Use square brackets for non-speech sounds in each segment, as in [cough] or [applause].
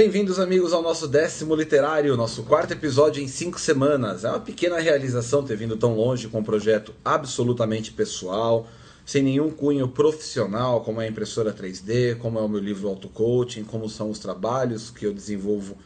Bem-vindos, amigos, ao nosso décimo literário, nosso quarto episódio em cinco semanas. É uma pequena realização ter vindo tão longe com um projeto absolutamente pessoal, sem nenhum cunho profissional, como é a impressora 3D, como é o meu livro Auto Coaching, como são os trabalhos que eu desenvolvo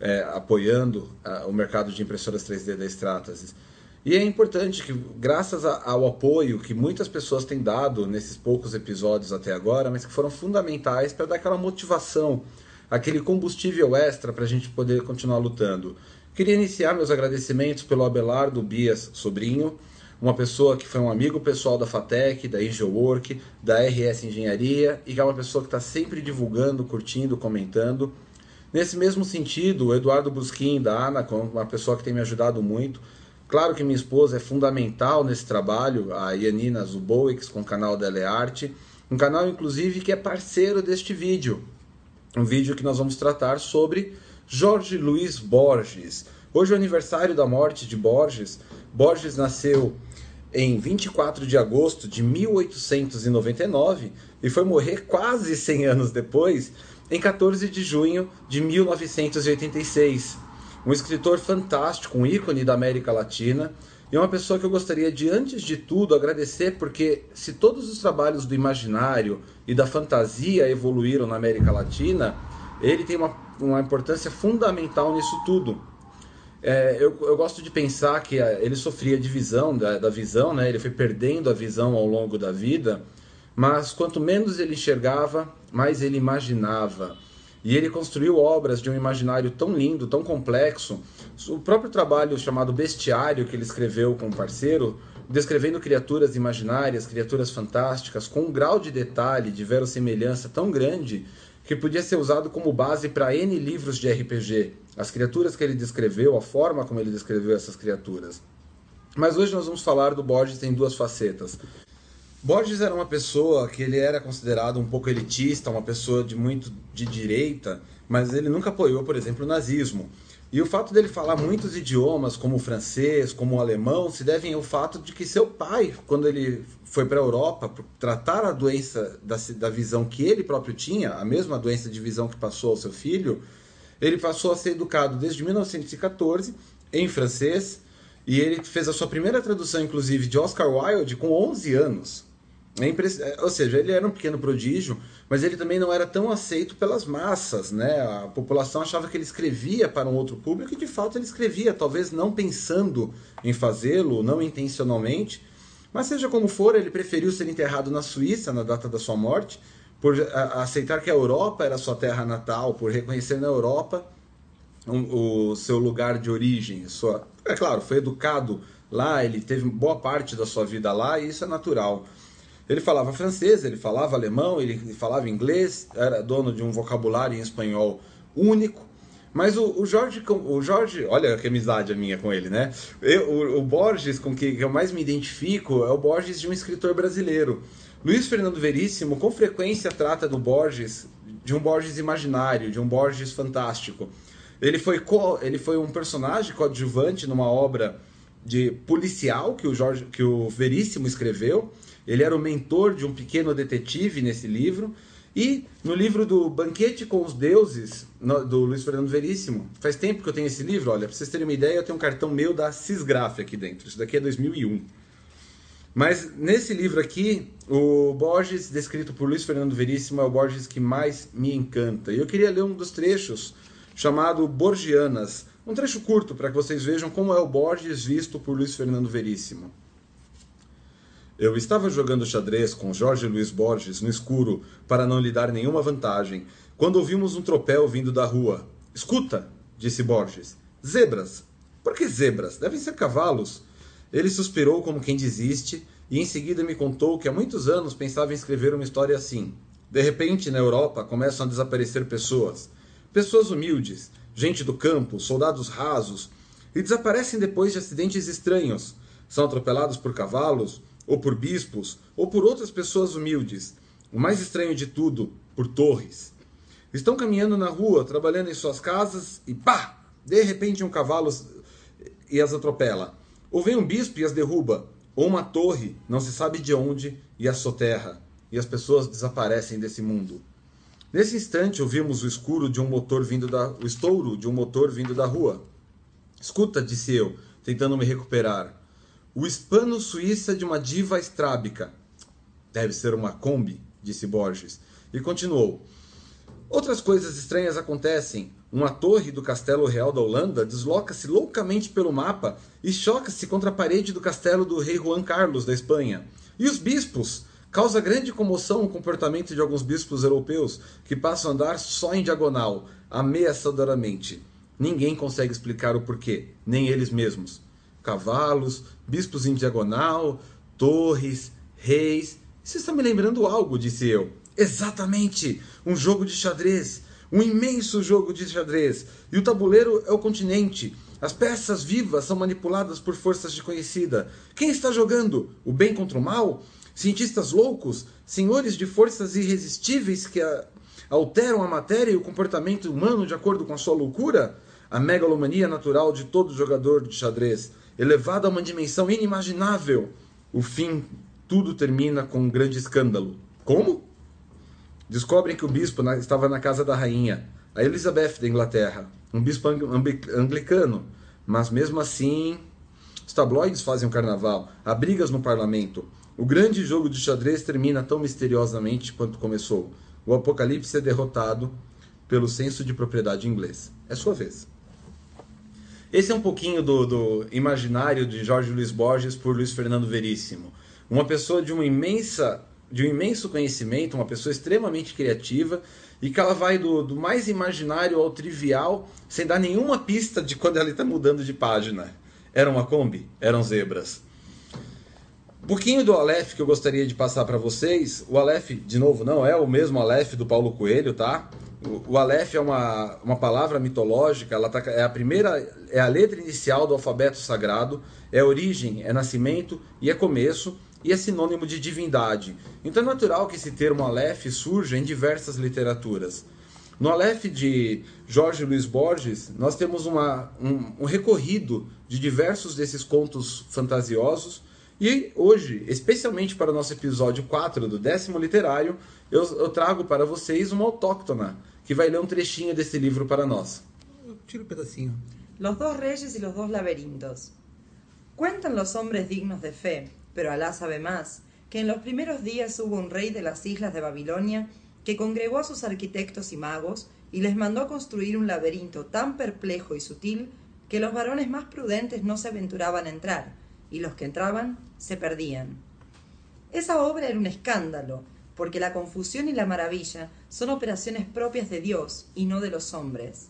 é, apoiando uh, o mercado de impressoras 3D da Stratasys. E é importante que, graças a, ao apoio que muitas pessoas têm dado nesses poucos episódios até agora, mas que foram fundamentais para dar aquela motivação aquele combustível extra para a gente poder continuar lutando. Queria iniciar meus agradecimentos pelo Abelardo Bias Sobrinho, uma pessoa que foi um amigo pessoal da FATEC, da Work, da RS Engenharia e que é uma pessoa que está sempre divulgando, curtindo, comentando. Nesse mesmo sentido, o Eduardo Busquim, da Anacom, uma pessoa que tem me ajudado muito. Claro que minha esposa é fundamental nesse trabalho, a Yanina Zuboix, com o canal da Elearte, um canal inclusive que é parceiro deste vídeo um vídeo que nós vamos tratar sobre Jorge Luiz Borges. Hoje é o aniversário da morte de Borges. Borges nasceu em 24 de agosto de 1899 e foi morrer quase 100 anos depois, em 14 de junho de 1986. Um escritor fantástico, um ícone da América Latina e uma pessoa que eu gostaria de, antes de tudo, agradecer, porque se todos os trabalhos do imaginário e da fantasia evoluíram na América Latina, ele tem uma, uma importância fundamental nisso tudo. É, eu, eu, gosto de pensar que é, ele sofria de visão, da, da visão, né? ele foi perdendo a visão ao longo da vida, mas quanto menos ele enxergava, mais ele imaginava. E ele construiu obras de um imaginário tão lindo, tão complexo. O próprio trabalho chamado Bestiário, que ele escreveu com um parceiro, descrevendo criaturas imaginárias, criaturas fantásticas, com um grau de detalhe, de verossimilhança tão grande, que podia ser usado como base para N livros de RPG. As criaturas que ele descreveu, a forma como ele descreveu essas criaturas. Mas hoje nós vamos falar do Borges em duas facetas. Borges era uma pessoa que ele era considerado um pouco elitista, uma pessoa de muito de direita, mas ele nunca apoiou, por exemplo, o nazismo. E o fato dele falar muitos idiomas, como o francês, como o alemão, se devem ao fato de que seu pai, quando ele foi para a Europa tratar a doença da, da visão que ele próprio tinha, a mesma doença de visão que passou ao seu filho, ele passou a ser educado desde 1914 em francês, e ele fez a sua primeira tradução, inclusive, de Oscar Wilde com 11 anos. É impress... É, ou seja, ele era um pequeno prodígio, mas ele também não era tão aceito pelas massas, né? A população achava que ele escrevia para um outro público e de fato ele escrevia, talvez não pensando em fazê-lo, não intencionalmente, mas seja como for, ele preferiu ser enterrado na Suíça na data da sua morte, por aceitar que a Europa era sua terra natal, por reconhecer na Europa o seu lugar de origem, sua... é claro, foi educado lá, ele teve boa parte da sua vida lá e isso é natural. Ele falava francês, ele falava alemão, ele falava inglês, era dono de um vocabulário em espanhol único. Mas o, o Jorge, o Jorge, olha que amizade a minha com ele, né? Eu, o, o, Borges com que eu mais me identifico é o Borges de um escritor brasileiro. Luiz Fernando Veríssimo com frequência trata do Borges, de um Borges imaginário, de um Borges fantástico. Ele foi, co, ele foi um personagem coadjuvante numa obra de policial que o, Jorge, que o Veríssimo escreveu ele era o mentor de um pequeno detetive nesse livro. E no livro do Banquete com os Deuses, do Luiz Fernando Veríssimo, faz tempo que eu tenho esse livro, olha, para vocês terem uma ideia, eu tenho um cartão meu da Cisgraf aqui dentro. Isso daqui é 2001. Mas nesse livro aqui, o Borges, descrito por Luiz Fernando Veríssimo, é o Borges que mais me encanta. E eu queria ler um dos trechos chamado Borgianas, um trecho curto para que vocês vejam como é o Borges visto por Luiz Fernando Veríssimo. Eu estava jogando xadrez com Jorge Luiz Borges no escuro para não lhe dar nenhuma vantagem, quando ouvimos um tropel vindo da rua. Escuta, disse Borges. Zebras. Por que zebras? Devem ser cavalos. Ele suspirou como quem desiste e em seguida me contou que há muitos anos pensava em escrever uma história assim. De repente, na Europa, começam a desaparecer pessoas. Pessoas humildes, gente do campo, soldados rasos, e desaparecem depois de acidentes estranhos. São atropelados por cavalos ou por bispos, ou por outras pessoas humildes. O mais estranho de tudo, por torres. Estão caminhando na rua, trabalhando em suas casas e pá! De repente um cavalo e as atropela. Ou vem um bispo e as derruba. Ou uma torre, não se sabe de onde, e as soterra. E as pessoas desaparecem desse mundo. Nesse instante ouvimos o escuro de um motor vindo da o estouro de um motor vindo da rua. Escuta, disse eu, tentando me recuperar. O hispano suíça de uma diva estrábica. Deve ser uma Kombi, disse Borges, e continuou. Outras coisas estranhas acontecem. Uma torre do Castelo Real da Holanda desloca-se loucamente pelo mapa e choca-se contra a parede do castelo do rei Juan Carlos da Espanha. E os bispos? Causa grande comoção o comportamento de alguns bispos europeus que passam a andar só em diagonal, ameaçadoramente. Ninguém consegue explicar o porquê, nem eles mesmos. Cavalos, bispos em diagonal, torres, reis. Você está me lembrando algo, disse eu. Exatamente! Um jogo de xadrez. Um imenso jogo de xadrez. E o tabuleiro é o continente. As peças vivas são manipuladas por forças desconhecidas. Quem está jogando? O bem contra o mal? Cientistas loucos? Senhores de forças irresistíveis que a... alteram a matéria e o comportamento humano de acordo com a sua loucura? A megalomania natural de todo jogador de xadrez, elevada a uma dimensão inimaginável. O fim, tudo termina com um grande escândalo. Como? Descobrem que o bispo estava na casa da rainha, a Elizabeth da Inglaterra, um bispo anglicano. Mas mesmo assim, os tabloides fazem um carnaval, há brigas no parlamento. O grande jogo de xadrez termina tão misteriosamente quanto começou. O apocalipse é derrotado pelo senso de propriedade inglês. É sua vez. Esse é um pouquinho do, do imaginário de Jorge Luiz Borges por Luiz Fernando Veríssimo. Uma pessoa de uma imensa de um imenso conhecimento, uma pessoa extremamente criativa e que ela vai do, do mais imaginário ao trivial sem dar nenhuma pista de quando ela está mudando de página. Era uma Kombi? Eram zebras. Um pouquinho do Aleph que eu gostaria de passar para vocês. O Aleph, de novo, não é o mesmo Aleph do Paulo Coelho, tá? O, o Aleph é uma, uma palavra mitológica, ela tá, é a primeira, é a letra inicial do alfabeto sagrado, é origem, é nascimento e é começo e é sinônimo de divindade. Então é natural que esse termo Aleph surja em diversas literaturas. No Aleph de Jorge Luiz Borges, nós temos uma, um, um recorrido de diversos desses contos fantasiosos. E hoje, especialmente para o nosso episódio 4 do décimo literário, eu, eu trago para vocês uma autóctona que vai ler um trechinho desse livro para nós. Tira um pedacinho. Los dos reyes y los dos laberintos. Cuentan los hombres dignos de fe pero Alá sabe más, que en los primeros días hubo un rey de las islas de Babilonia que congregó a sus arquitectos y magos y les mandó construir un laberinto tan perplejo y sutil que los varones más prudentes no se aventuraban a entrar, y los que entraban se perdían. Esa obra era un escándalo, porque la confusión y la maravilla son operaciones propias de Dios y no de los hombres.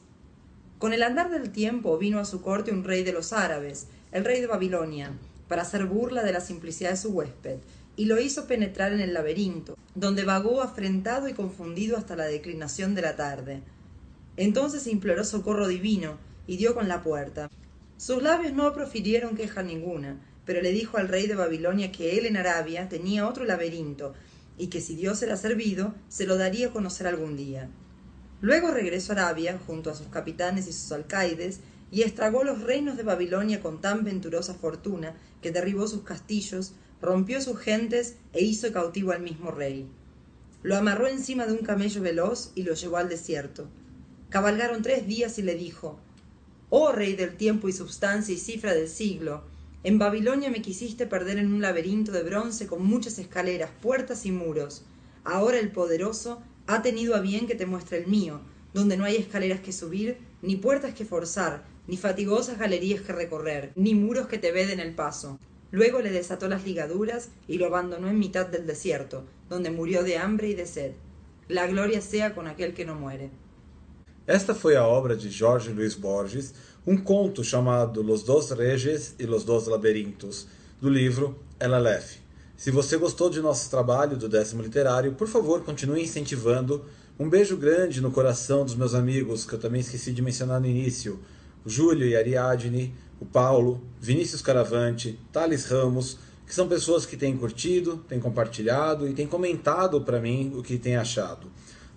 Con el andar del tiempo vino a su corte un rey de los árabes, el rey de Babilonia, para hacer burla de la simplicidad de su huésped, y lo hizo penetrar en el laberinto, donde vagó afrentado y confundido hasta la declinación de la tarde. Entonces imploró socorro divino y dio con la puerta. Sus labios no profirieron queja ninguna, pero le dijo al rey de Babilonia que él en Arabia tenía otro laberinto, y que si Dios era servido, se lo daría a conocer algún día. Luego regresó a Arabia, junto a sus capitanes y sus alcaides, y estragó los reinos de Babilonia con tan venturosa fortuna que derribó sus castillos, rompió sus gentes e hizo cautivo al mismo rey. Lo amarró encima de un camello veloz y lo llevó al desierto. Cabalgaron tres días y le dijo Oh rey del tiempo y substancia y cifra del siglo, en Babilonia me quisiste perder en un laberinto de bronce con muchas escaleras, puertas y muros. Ahora el poderoso ha tenido a bien que te muestre el mío, donde no hay escaleras que subir, ni puertas que forzar, ni fatigosas galerías que recorrer, ni muros que te veden el paso. Luego le desató las ligaduras y lo abandonó en mitad del desierto, donde murió de hambre y de sed. La gloria sea con aquel que no muere. Esta foi a obra de Jorge Luiz Borges, um conto chamado Los Dos Reges e Los Dos Laberintos, do livro El Aleph. Se você gostou de nosso trabalho do décimo literário, por favor, continue incentivando. Um beijo grande no coração dos meus amigos, que eu também esqueci de mencionar no início o Júlio e Ariadne, o Paulo, Vinícius Caravante, Thales Ramos, que são pessoas que têm curtido, têm compartilhado e têm comentado para mim o que têm achado.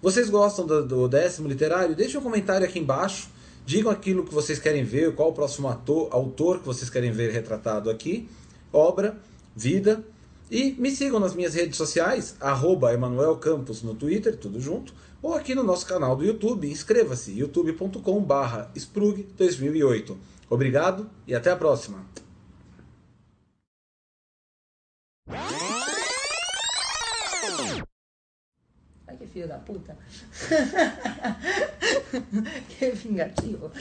Vocês gostam do, décimo literário? Deixem um comentário aqui embaixo. Digam aquilo que vocês querem ver, qual o próximo ator, autor que vocês querem ver retratado aqui. Obra, vida. E me sigam nas minhas redes sociais, arroba Emanuel Campos no Twitter, tudo junto, ou aqui no nosso canal do YouTube. Inscreva-se, youtube.com barra Sprug 2008. Obrigado e até a próxima. Filho da puta. [laughs] que vingativo.